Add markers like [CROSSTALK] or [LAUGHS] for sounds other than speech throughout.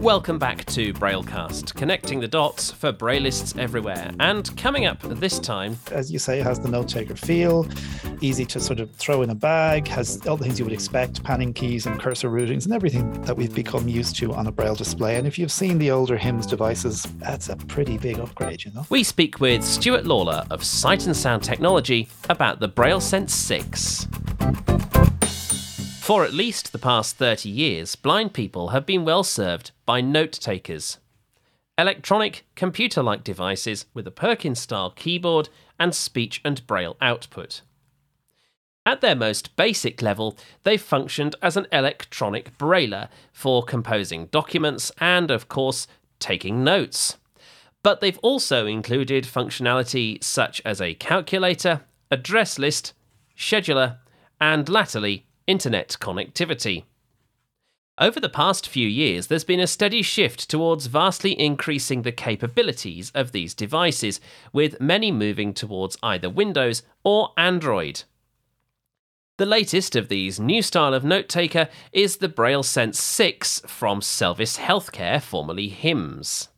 Welcome back to Braillecast, connecting the dots for Braillists everywhere. And coming up this time, as you say, it has the note taker feel, easy to sort of throw in a bag, has all the things you would expect, panning keys and cursor routings and everything that we've become used to on a Braille display. And if you've seen the older HIMS devices, that's a pretty big upgrade, you know. We speak with Stuart Lawler of Sight and Sound Technology about the Braille Sense 6. For at least the past 30 years, blind people have been well served by note takers. Electronic, computer like devices with a Perkins style keyboard and speech and braille output. At their most basic level, they functioned as an electronic brailler for composing documents and, of course, taking notes. But they've also included functionality such as a calculator, address list, scheduler, and latterly, internet connectivity. Over the past few years, there's been a steady shift towards vastly increasing the capabilities of these devices, with many moving towards either Windows or Android. The latest of these new style of note taker is the Braille Sense 6 from Selvis Healthcare, formerly HIMS.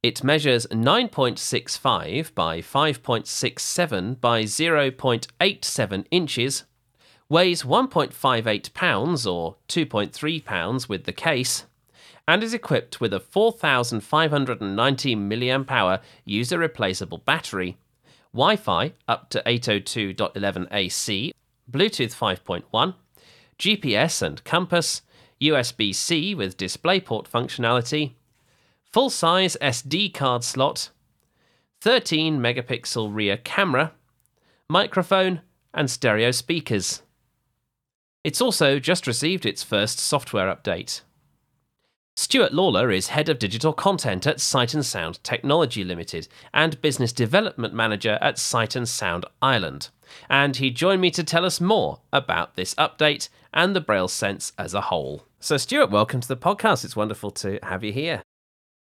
It measures 9.65 by 5.67 by 0.87 inches weighs 1.58 pounds or 2.3 pounds with the case, and is equipped with a 4590 mAh user replaceable battery, Wi Fi up to 802.11ac, Bluetooth 5.1, GPS and compass, USB C with DisplayPort functionality, full size SD card slot, 13 megapixel rear camera, microphone, and stereo speakers. It's also just received its first software update. Stuart Lawler is Head of Digital Content at Sight and Sound Technology Limited and Business Development Manager at Sight and Sound Ireland. And he joined me to tell us more about this update and the Braille Sense as a whole. So, Stuart, welcome to the podcast. It's wonderful to have you here.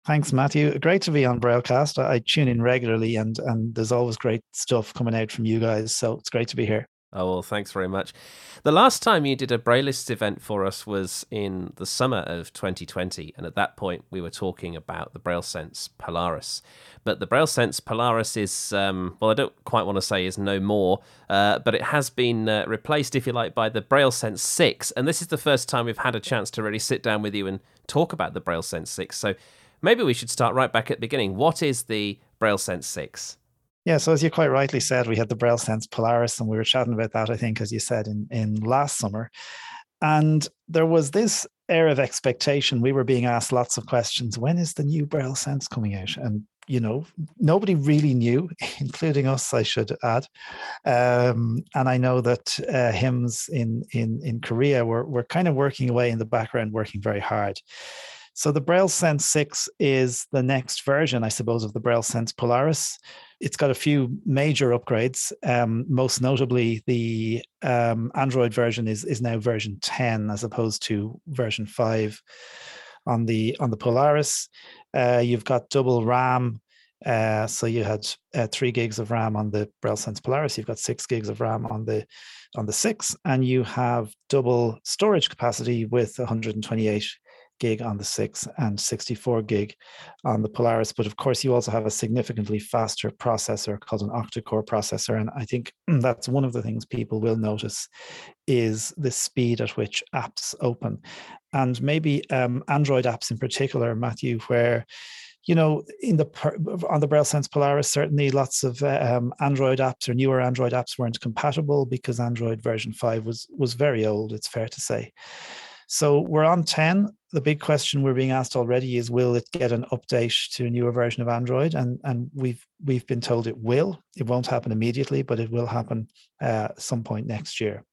Thanks, Matthew. Great to be on Braillecast. I tune in regularly, and and there's always great stuff coming out from you guys. So it's great to be here. Oh, well, thanks very much. The last time you did a Braillists event for us was in the summer of 2020. And at that point, we were talking about the Braille Sense Polaris. But the Braille Sense Polaris is, um, well, I don't quite want to say is no more, uh, but it has been uh, replaced, if you like, by the Braille Sense 6. And this is the first time we've had a chance to really sit down with you and talk about the Braille Sense 6. So maybe we should start right back at the beginning. What is the Braille Sense 6? Yeah, so as you quite rightly said, we had the Braille Sense Polaris, and we were chatting about that, I think, as you said, in, in last summer. And there was this air of expectation. We were being asked lots of questions. When is the new Braille Sense coming out? And you know, nobody really knew, [LAUGHS] including us, I should add. Um, and I know that uh, HIMS in in in Korea were were kind of working away in the background, working very hard. So the Braille Sense 6 is the next version, I suppose, of the Braille Sense Polaris. It's got a few major upgrades. Um, most notably, the um, Android version is is now version 10 as opposed to version 5 on the on the Polaris. Uh, you've got double RAM. Uh, so you had uh, three gigs of RAM on the Braille Sense Polaris. You've got six gigs of RAM on the on the six, and you have double storage capacity with 128 gig on the 6 and 64 gig on the Polaris. But of course, you also have a significantly faster processor called an octa-core processor. And I think [CLEARS THROAT] that's one of the things people will notice is the speed at which apps open. And maybe um, Android apps in particular, Matthew, where you know, in the on the Braille Sense Polaris, certainly lots of um, Android apps or newer Android apps weren't compatible because Android version five was was very old. It's fair to say. So we're on 10. The big question we're being asked already is will it get an update to a newer version of Android? And and we've we've been told it will. It won't happen immediately, but it will happen uh, some point next year.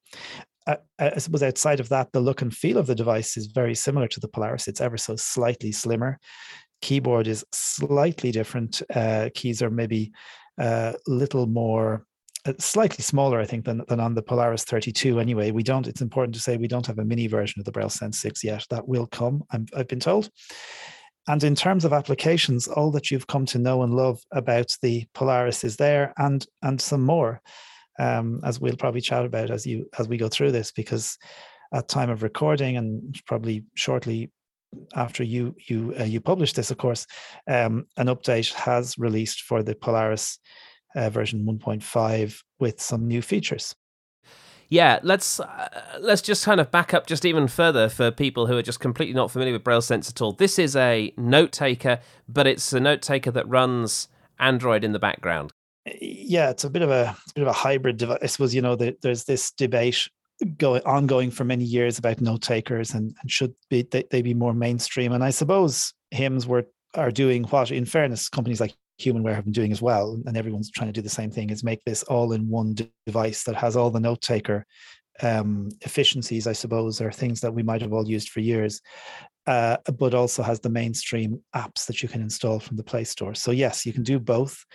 Uh, I suppose outside of that, the look and feel of the device is very similar to the Polaris. It's ever so slightly slimmer. Keyboard is slightly different. Uh, keys are maybe a uh, little more uh, slightly smaller, I think, than, than on the Polaris 32. Anyway, we don't. It's important to say we don't have a mini version of the Braille Sense 6 yet. That will come. i have been told. And in terms of applications, all that you've come to know and love about the Polaris is there, and and some more, um, as we'll probably chat about as you as we go through this, because at time of recording and probably shortly after you you uh, you published this, of course, um, an update has released for the Polaris uh, version 1.5 with some new features. Yeah, let's uh, let's just kind of back up just even further for people who are just completely not familiar with Braille Sense at all. This is a note taker, but it's a note taker that runs Android in the background. Yeah, it's a bit of a a bit of a hybrid device. I suppose you know the, there's this debate going ongoing for many years about note takers and, and should be they, they be more mainstream. And I suppose HIMS were are doing what, in fairness, companies like Humanware have been doing as well, and everyone's trying to do the same thing: is make this all in one device that has all the note taker um, efficiencies, I suppose, are things that we might have all used for years, uh, but also has the mainstream apps that you can install from the Play Store. So yes, you can do both,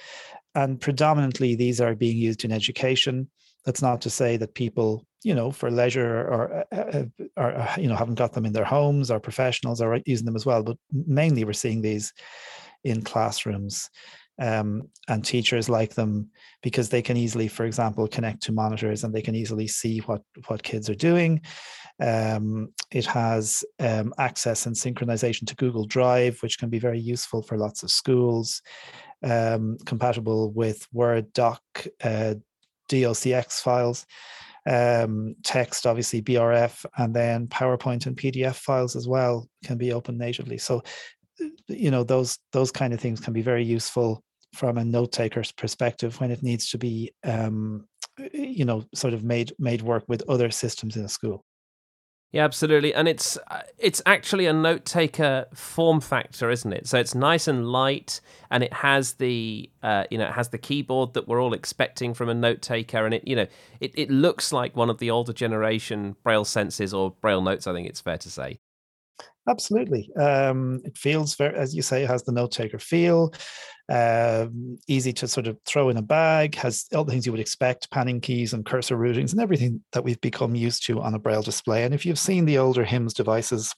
and predominantly these are being used in education. That's not to say that people, you know, for leisure or, or, or, or you know haven't got them in their homes or professionals are using them as well. But mainly we're seeing these in classrooms. Um, and teachers like them because they can easily, for example, connect to monitors and they can easily see what what kids are doing. Um, it has um, access and synchronization to Google Drive, which can be very useful for lots of schools. Um, compatible with Word, Doc, uh, DOCX files, um, text, obviously BRF, and then PowerPoint and PDF files as well can be open natively. So you know those those kind of things can be very useful from a note taker's perspective when it needs to be um, you know sort of made made work with other systems in a school. Yeah absolutely and it's uh, it's actually a note taker form factor isn't it? So it's nice and light and it has the uh, you know it has the keyboard that we're all expecting from a note taker and it you know it, it looks like one of the older generation braille senses or braille notes i think it's fair to say Absolutely. Um, it feels very, as you say, has the note taker feel, um, easy to sort of throw in a bag, has all the things you would expect, panning keys and cursor routings and everything that we've become used to on a braille display. And if you've seen the older HIMS devices,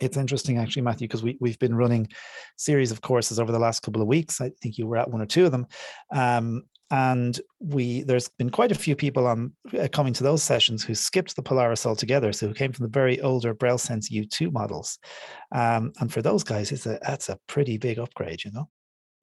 it's interesting actually, Matthew, because we, we've been running series of courses over the last couple of weeks. I think you were at one or two of them. Um, and we there's been quite a few people on uh, coming to those sessions who skipped the Polaris altogether, so who came from the very older Braille Sense U2 models, um, and for those guys, it's a that's a pretty big upgrade, you know.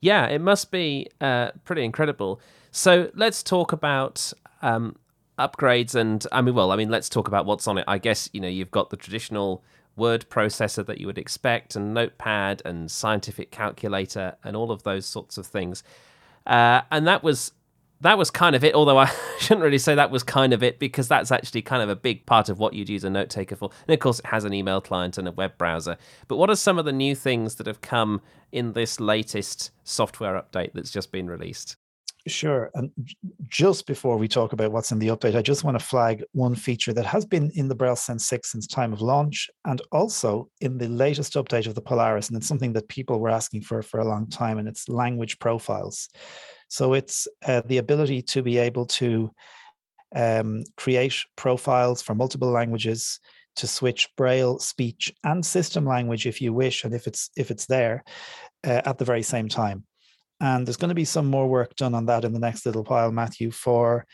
Yeah, it must be uh, pretty incredible. So let's talk about um, upgrades, and I mean, well, I mean, let's talk about what's on it. I guess you know you've got the traditional word processor that you would expect, and Notepad, and scientific calculator, and all of those sorts of things. Uh, and that was that was kind of it. Although I [LAUGHS] shouldn't really say that was kind of it because that's actually kind of a big part of what you'd use a note taker for. And of course, it has an email client and a web browser. But what are some of the new things that have come in this latest software update that's just been released? Sure. And just before we talk about what's in the update, I just want to flag one feature that has been in the Braille Sense 6 since time of launch and also in the latest update of the Polaris. And it's something that people were asking for for a long time, and it's language profiles. So it's uh, the ability to be able to um, create profiles for multiple languages, to switch Braille, speech, and system language if you wish, and if it's if it's there uh, at the very same time. And there's going to be some more work done on that in the next little while, Matthew, for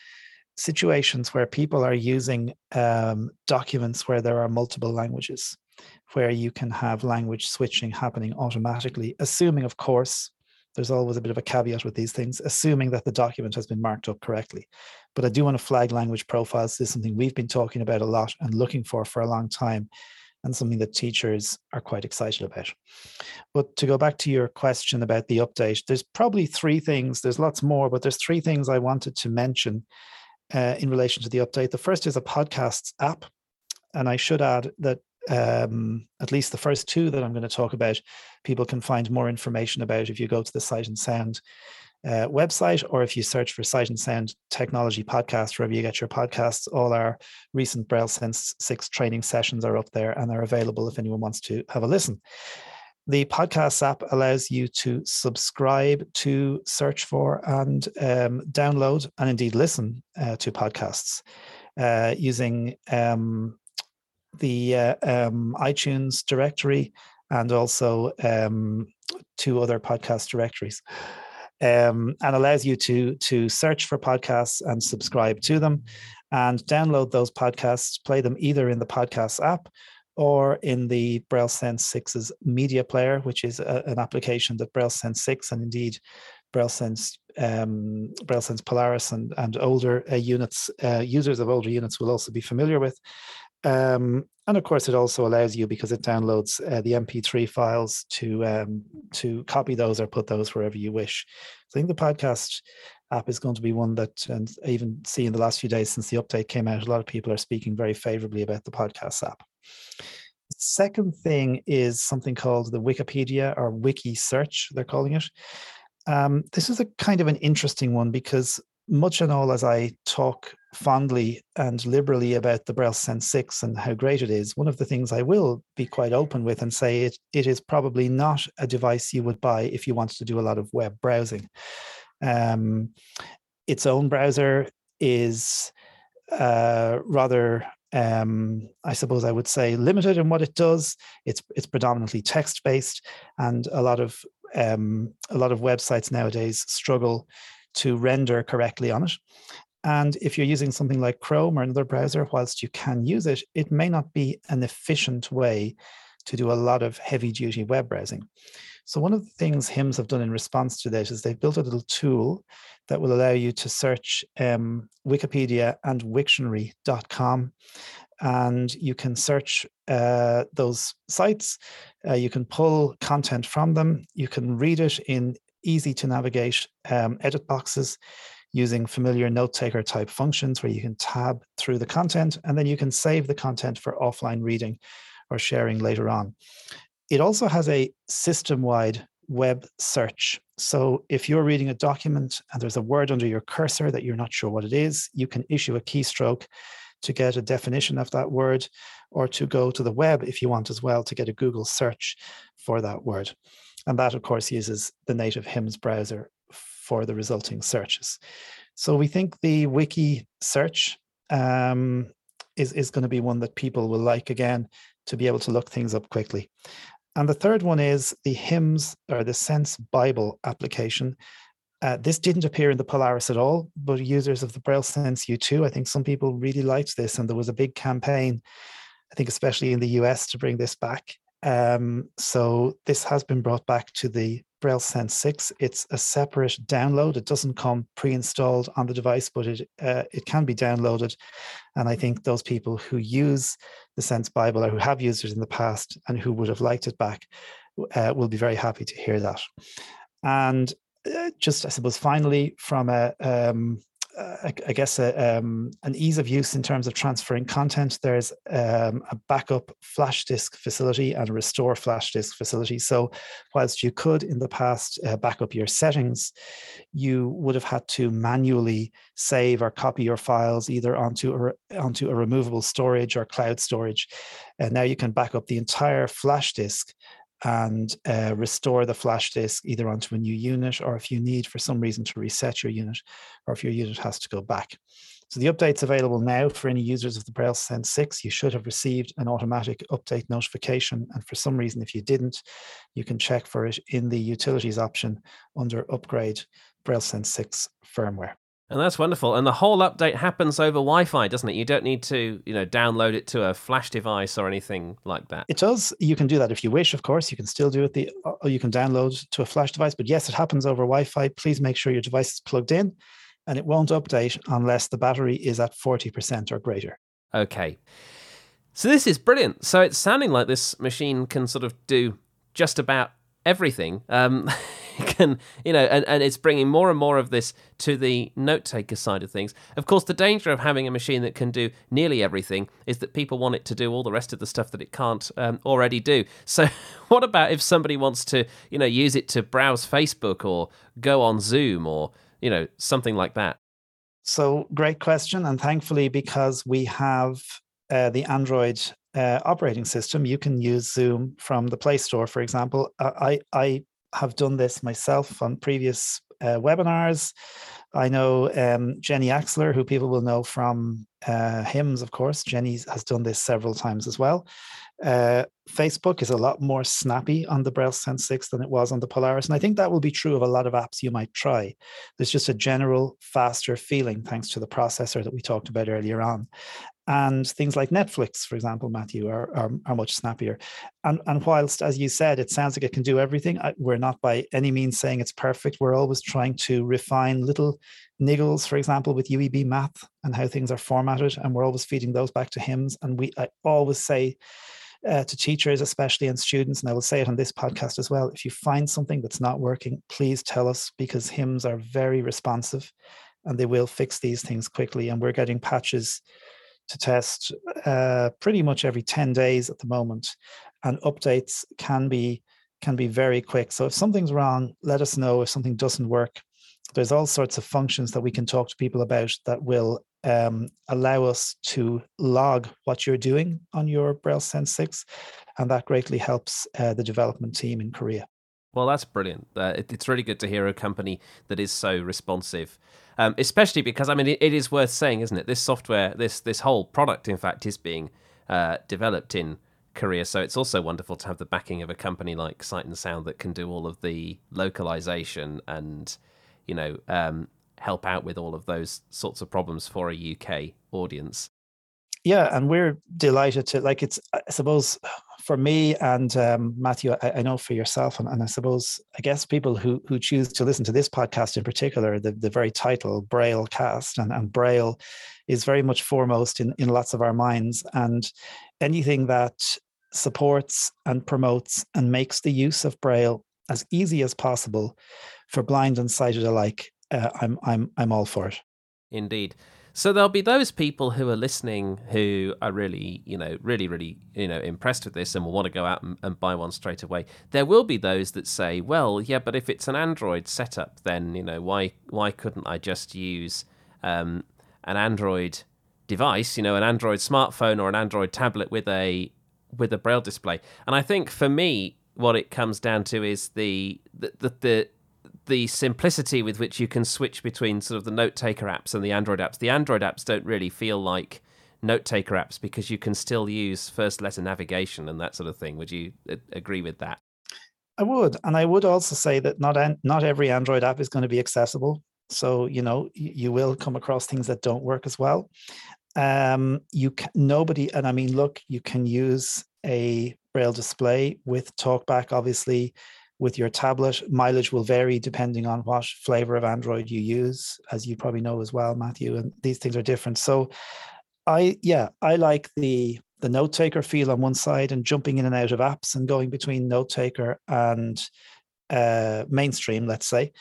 situations where people are using um, documents where there are multiple languages, where you can have language switching happening automatically, assuming, of course, there's always a bit of a caveat with these things, assuming that the document has been marked up correctly. But I do want to flag language profiles. This is something we've been talking about a lot and looking for for a long time, and something that teachers are quite excited about. But to go back to your question about the update, there's probably three things, there's lots more, but there's three things I wanted to mention uh, in relation to the update. The first is a podcasts app. And I should add that um, at least the first two that I'm going to talk about, people can find more information about if you go to the Sight and Sound uh, website or if you search for Sight and Sound Technology Podcast, wherever you get your podcasts. All our recent Braille Sense 6 training sessions are up there and they're available if anyone wants to have a listen. The podcast app allows you to subscribe to, search for, and um, download and indeed listen uh, to podcasts uh, using um, the uh, um, iTunes directory and also um, two other podcast directories. Um, and allows you to to search for podcasts and subscribe to them and download those podcasts play them either in the podcast app or in the Braille Sense 6's media player, which is a, an application that Braille Sense 6 and indeed Braille Sense, um, Braille Sense Polaris and, and older uh, units, uh, users of older units will also be familiar with. Um, and of course, it also allows you because it downloads uh, the MP3 files to um, to copy those or put those wherever you wish. So I think the podcast app is going to be one that, and I even see in the last few days since the update came out, a lot of people are speaking very favorably about the podcast app. The second thing is something called the Wikipedia or Wiki Search, they're calling it. Um, this is a kind of an interesting one because much and all as I talk fondly and liberally about the Braille Sense 6 and how great it is, one of the things I will be quite open with and say it, it is probably not a device you would buy if you wanted to do a lot of web browsing. Um, its own browser is uh, rather um, I suppose I would say limited in what it does. It's it's predominantly text based, and a lot of um, a lot of websites nowadays struggle to render correctly on it. And if you're using something like Chrome or another browser, whilst you can use it, it may not be an efficient way to do a lot of heavy duty web browsing. So, one of the things HIMS have done in response to this is they've built a little tool that will allow you to search um, Wikipedia and Wiktionary.com. And you can search uh, those sites. Uh, you can pull content from them. You can read it in easy to navigate um, edit boxes using familiar note taker type functions where you can tab through the content and then you can save the content for offline reading or sharing later on. It also has a system wide web search. So if you're reading a document and there's a word under your cursor that you're not sure what it is, you can issue a keystroke to get a definition of that word or to go to the web if you want as well to get a Google search for that word. And that, of course, uses the native HIMS browser for the resulting searches. So we think the wiki search um, is, is going to be one that people will like again to be able to look things up quickly. And the third one is the HIMS or the Sense Bible application. Uh, this didn't appear in the Polaris at all, but users of the Braille Sense U2, I think some people really liked this, and there was a big campaign, I think especially in the US, to bring this back. Um, so this has been brought back to the Braille Sense 6. It's a separate download. It doesn't come pre-installed on the device, but it uh, it can be downloaded. And I think those people who use the Sense Bible or who have used it in the past and who would have liked it back uh, will be very happy to hear that. And uh, just, I suppose, finally, from a um, I, I guess a, um, an ease of use in terms of transferring content. There's um, a backup flash disk facility and a restore flash disk facility. So, whilst you could in the past uh, your settings, you would have had to manually save or copy your files either onto a, onto a removable storage or cloud storage. And now you can back up the entire flash disk and uh, restore the flash disk either onto a new unit or if you need for some reason to reset your unit or if your unit has to go back. So the update's available now for any users of the Braille Sense 6. You should have received an automatic update notification. And for some reason, if you didn't, you can check for it in the utilities option under upgrade Braille Sense 6 firmware. And that's wonderful. And the whole update happens over Wi-Fi, doesn't it? You don't need to, you know, download it to a flash device or anything like that. It does. You can do that if you wish. Of course, you can still do it. The or you can download to a flash device. But yes, it happens over Wi-Fi. Please make sure your device is plugged in, and it won't update unless the battery is at forty percent or greater. Okay. So this is brilliant. So it's sounding like this machine can sort of do just about everything. Um, [LAUGHS] [LAUGHS] can you know and, and it's bringing more and more of this to the note taker side of things. Of course the danger of having a machine that can do nearly everything is that people want it to do all the rest of the stuff that it can't um, already do. So [LAUGHS] what about if somebody wants to you know use it to browse facebook or go on zoom or you know something like that? So great question and thankfully because we have uh, the android uh, operating system, you can use Zoom from the Play Store, for example. I, I have done this myself on previous uh, webinars. I know um, Jenny Axler, who people will know from uh, HIMS, of course. Jenny has done this several times as well. Uh, Facebook is a lot more snappy on the Braille Sense 6 than it was on the Polaris. And I think that will be true of a lot of apps you might try. There's just a general faster feeling thanks to the processor that we talked about earlier on. And things like Netflix, for example, Matthew, are, are, are much snappier. And, and whilst, as you said, it sounds like it can do everything, I, we're not by any means saying it's perfect. We're always trying to refine little niggles, for example, with UEB math and how things are formatted. And we're always feeding those back to HIMS. And we I always say uh, to teachers, especially and students, and I will say it on this podcast as well. If you find something that's not working, please tell us because HIMS are very responsive and they will fix these things quickly. And we're getting patches to test uh, pretty much every 10 days at the moment. And updates can be can be very quick. So if something's wrong, let us know. If something doesn't work, there's all sorts of functions that we can talk to people about that will um, allow us to log what you're doing on your Braille Sense 6, and that greatly helps uh, the development team in Korea. Well, that's brilliant. Uh, it, it's really good to hear a company that is so responsive, um, especially because I mean it, it is worth saying, isn't it? This software, this this whole product, in fact, is being uh, developed in Korea, so it's also wonderful to have the backing of a company like Sight and Sound that can do all of the localization and you know um, help out with all of those sorts of problems for a UK audience. Yeah, and we're delighted to like it's. I suppose for me and um, Matthew, I, I, know for yourself, and, and, I suppose I guess people who who choose to listen to this podcast in particular, the the very title Braillecast and, and Braille is very much foremost in in lots of our minds, and anything that supports and promotes and makes the use of Braille as easy as possible for blind and sighted alike uh, I'm I'm I'm all for it. Indeed. So there'll be those people who are listening who are really, you know, really, really, you know, impressed with this and will want to go out and, and, buy one straight away. There will be those that say, well, yeah, but if it's an Android setup, then you know, why why couldn't I just use um, an Android device, you know, an Android smartphone or an Android tablet with a with a braille display? And I think for me, what it comes down to is the the the, the the simplicity with which you can switch between sort of the note taker apps and the Android apps. The Android apps don't really feel like note taker apps because you can still use first letter navigation and that sort of thing. Would you agree with that? I would, and I would also say that not not every Android app is going to be accessible. So you know you will come across things that don't work as well. Um, you can, nobody, and I mean, look, you can use a braille display with TalkBack, obviously with your tablet. Mileage will vary depending on what flavor of Android you use, as you probably know as well, Matthew. And these things are different. So, I yeah, I like the the note taker feel on one side and jumping in and out of apps and going between note taker and uh, mainstream, let's say,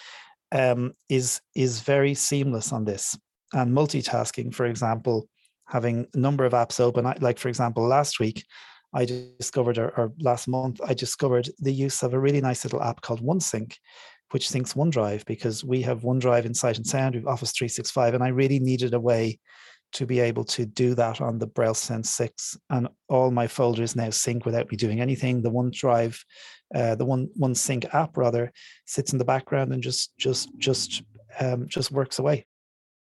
um, is is very seamless on this. And multitasking, for example, having a number of apps open. like for example, last week I discovered, or, or, last month, I discovered the use of a really nice little app called OneSync, which syncs OneDrive because we have OneDrive in Sight and Sound, we've Office 365, and I really needed a way to be able to do that on the Braille Sense 6. And all my folders now sync without me doing anything. The OneDrive, uh, the One OneSync app rather, sits in the background and just just just um, just works away.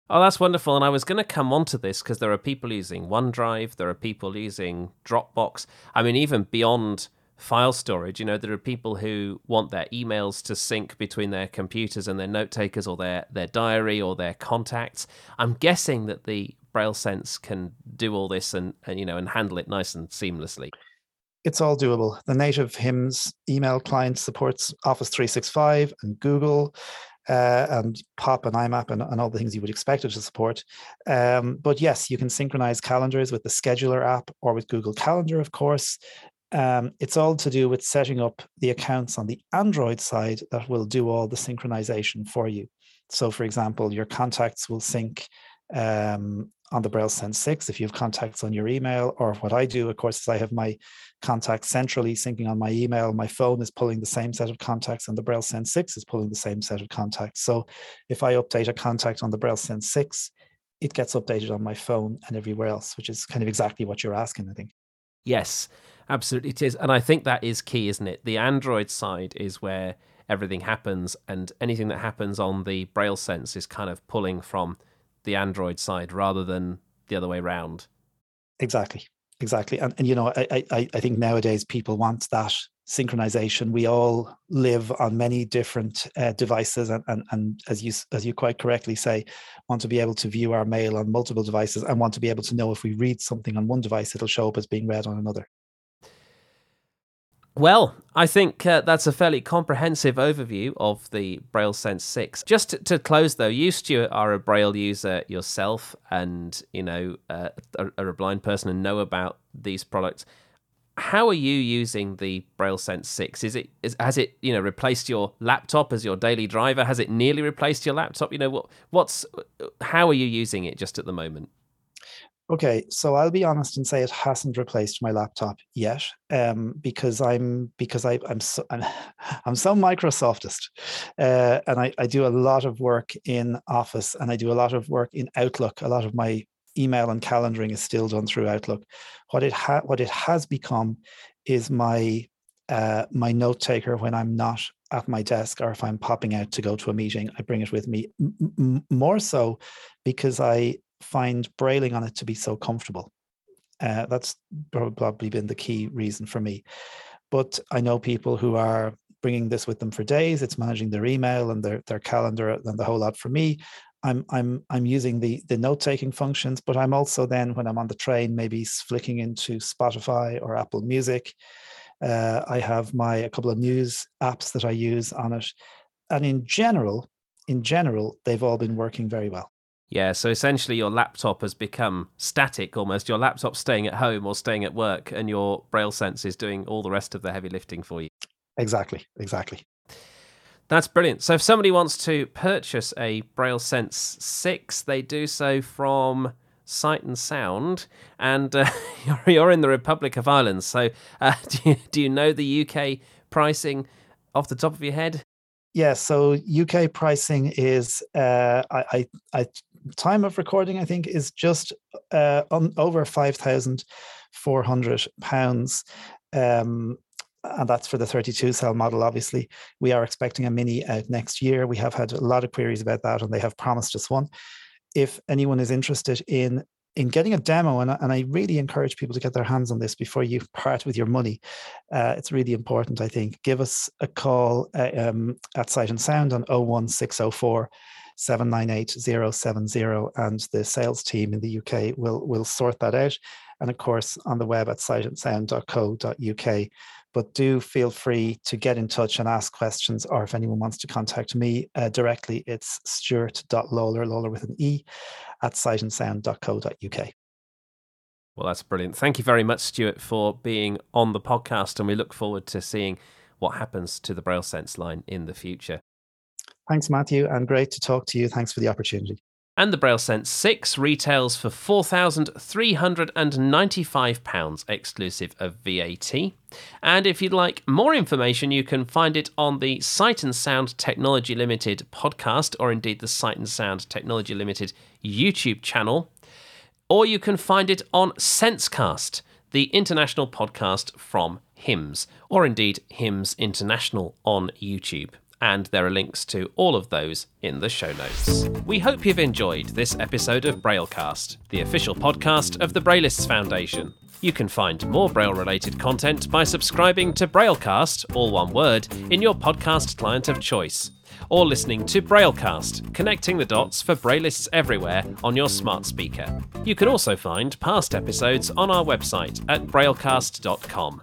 Oh, that's wonderful. And I was going to come on to this because there are people using OneDrive, there are people using Dropbox. I mean, even beyond file storage, you know, there are people who want their emails to sync between their computers and their note takers or their, their diary or their contacts. I'm guessing that the Braille Sense can do all this and, and you know and handle it nice and seamlessly. It's all doable. The native HIMS email client supports Office 365 and Google uh, and POP and IMAP and, and, all the things you would expect it to support. Um, but yes, you can synchronize calendars with the Scheduler app or with Google Calendar, of course. Um, it's all to do with setting up the accounts on the Android side that will do all the synchronization for you. So, for example, your contacts will sync um, on the Braille Sense 6 if you have contacts on your email. Or what I do, of course, is I have my contacts centrally syncing on my email. My phone is pulling the same set of contacts, and the Braille Sense 6 is pulling the same set of contacts. So if I update a contact on the Braille Sense 6, it gets updated on my phone and everywhere else, which is kind of exactly what you're asking, I think. Yes, absolutely it is. And I think that is key, isn't it? The Android side is where everything happens, and anything that happens on the Braille Sense is kind of pulling from the Android side rather than the other way around. Exactly. exactly. And, and you know, I, I, I think nowadays people want that synchronization. We all live on many different uh, devices, and, and and as you as you quite correctly say, want to be able to view our mail on multiple devices, and want to be able to know if we read something on one device, it'll show up as being read on another. Well, I think uh, that's a fairly comprehensive overview of the Braille Sense 6. Just to, to, close, though, you, Stuart, are a Braille user yourself and, you know, uh, are a blind person and know about these products. How are you using the Braille Sense 6? Is it is, has it, you know, replaced your laptop as your daily driver? Has it nearly replaced your laptop? You know, what what's how are you using it just at the moment? Okay, so I'll be honest and say it hasn't replaced my laptop yet, um, because I'm because I, I'm so I'm, [LAUGHS] I'm so Microsoftist, uh, and I, I do a lot of work in Office and I do a lot of work in Outlook. A lot of my email and calendaring is still done through Outlook. What it ha- what it has become is my uh, my note taker when I'm not at my desk or if I'm popping out to go to a meeting. I bring it with me M- m- more so because I find brailing on it to be so comfortable. Uh, that's probably been the key reason for me. But I know people who are bringing this with them for days. It's managing their email and their their calendar and the whole lot. For me, I'm I'm I'm using the the note taking functions, but I'm also then when I'm on the train maybe flicking into Spotify or Apple Music. Uh, I have my a couple of news apps that I use on it, and in general, in general, they've all been working very well. Yeah, so essentially your laptop has become static almost. Your laptop's staying at home or staying at work, and your Braille Sense is doing all the rest of the heavy lifting for you. Exactly, exactly. That's brilliant. So if somebody wants to purchase a Braille Sense 6, they do so from Sight and Sound, and uh, [LAUGHS] you're in the Republic of Ireland. So uh, [LAUGHS] do, you, do you know the UK pricing off the top of your head? Yeah, so UK pricing is uh, I, I, I time of recording, I think, is just uh, on, over five thousand four hundred pounds. Um, and that's for the 32 cell model. Obviously, we are expecting a mini out next year. We have had a lot of queries about that, and they have promised us one. If anyone is interested in in getting a demo, and, and I really encourage people to get their hands on this before you part with your money. Uh, it's really important, I think. Give us a call uh, um, at Sight and Sound on 01604 798070 and the sales team in the UK will will sort that out. And of course, on the web at sightandsound.co.uk. But do feel free to get in touch and ask questions, or if anyone wants to contact me uh, directly, it's stuart.lawler, Lawler with an E, at sightandsound.co.uk. Well, that's brilliant. Thank you very much, Stuart, for being on the podcast, and we look forward to seeing what happens to the Braille Sense line in the future. Thanks, Matthew, and great to talk to you. Thanks for the opportunity. And the Braille Sense 6 retails for £4,395 exclusive of VAT. And if you'd like more information, you can find it on the Sight and Sound Technology Limited podcast, or indeed the Sight and Sound Technology Limited YouTube channel. Or you can find it on Sensecast, the international podcast from HIMS, or indeed HIMS International on YouTube and there are links to all of those in the show notes. We hope you've enjoyed this episode of Braillecast, the official podcast of the Braillists Foundation. You can find more Braille related content by subscribing to Braillecast, all one word, in your podcast client of choice, or listening to Braillecast, connecting the dots for Braillists everywhere on your smart speaker. You can also find past episodes on our website at braillecast.com.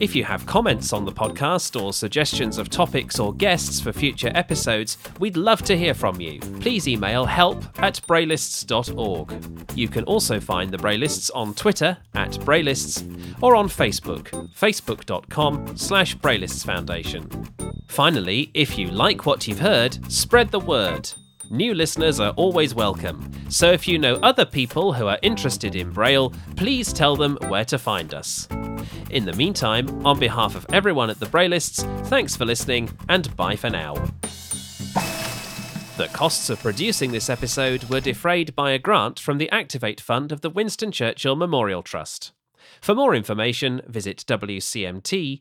If you have comments on the podcast or suggestions of topics or guests for future episodes, we'd love to hear from you. Please email help at braillists.org. You can also find the Braillists on Twitter at Braillists or on Facebook, facebook.com slash Braillists Foundation. Finally, if you like what you've heard, spread the word. New listeners are always welcome, so if you know other people who are interested in Braille, please tell them where to find us. In the meantime, on behalf of everyone at the Braillists, thanks for listening and bye for now. The costs of producing this episode were defrayed by a grant from the Activate Fund of the Winston Churchill Memorial Trust. For more information, visit wcmt.org.uk.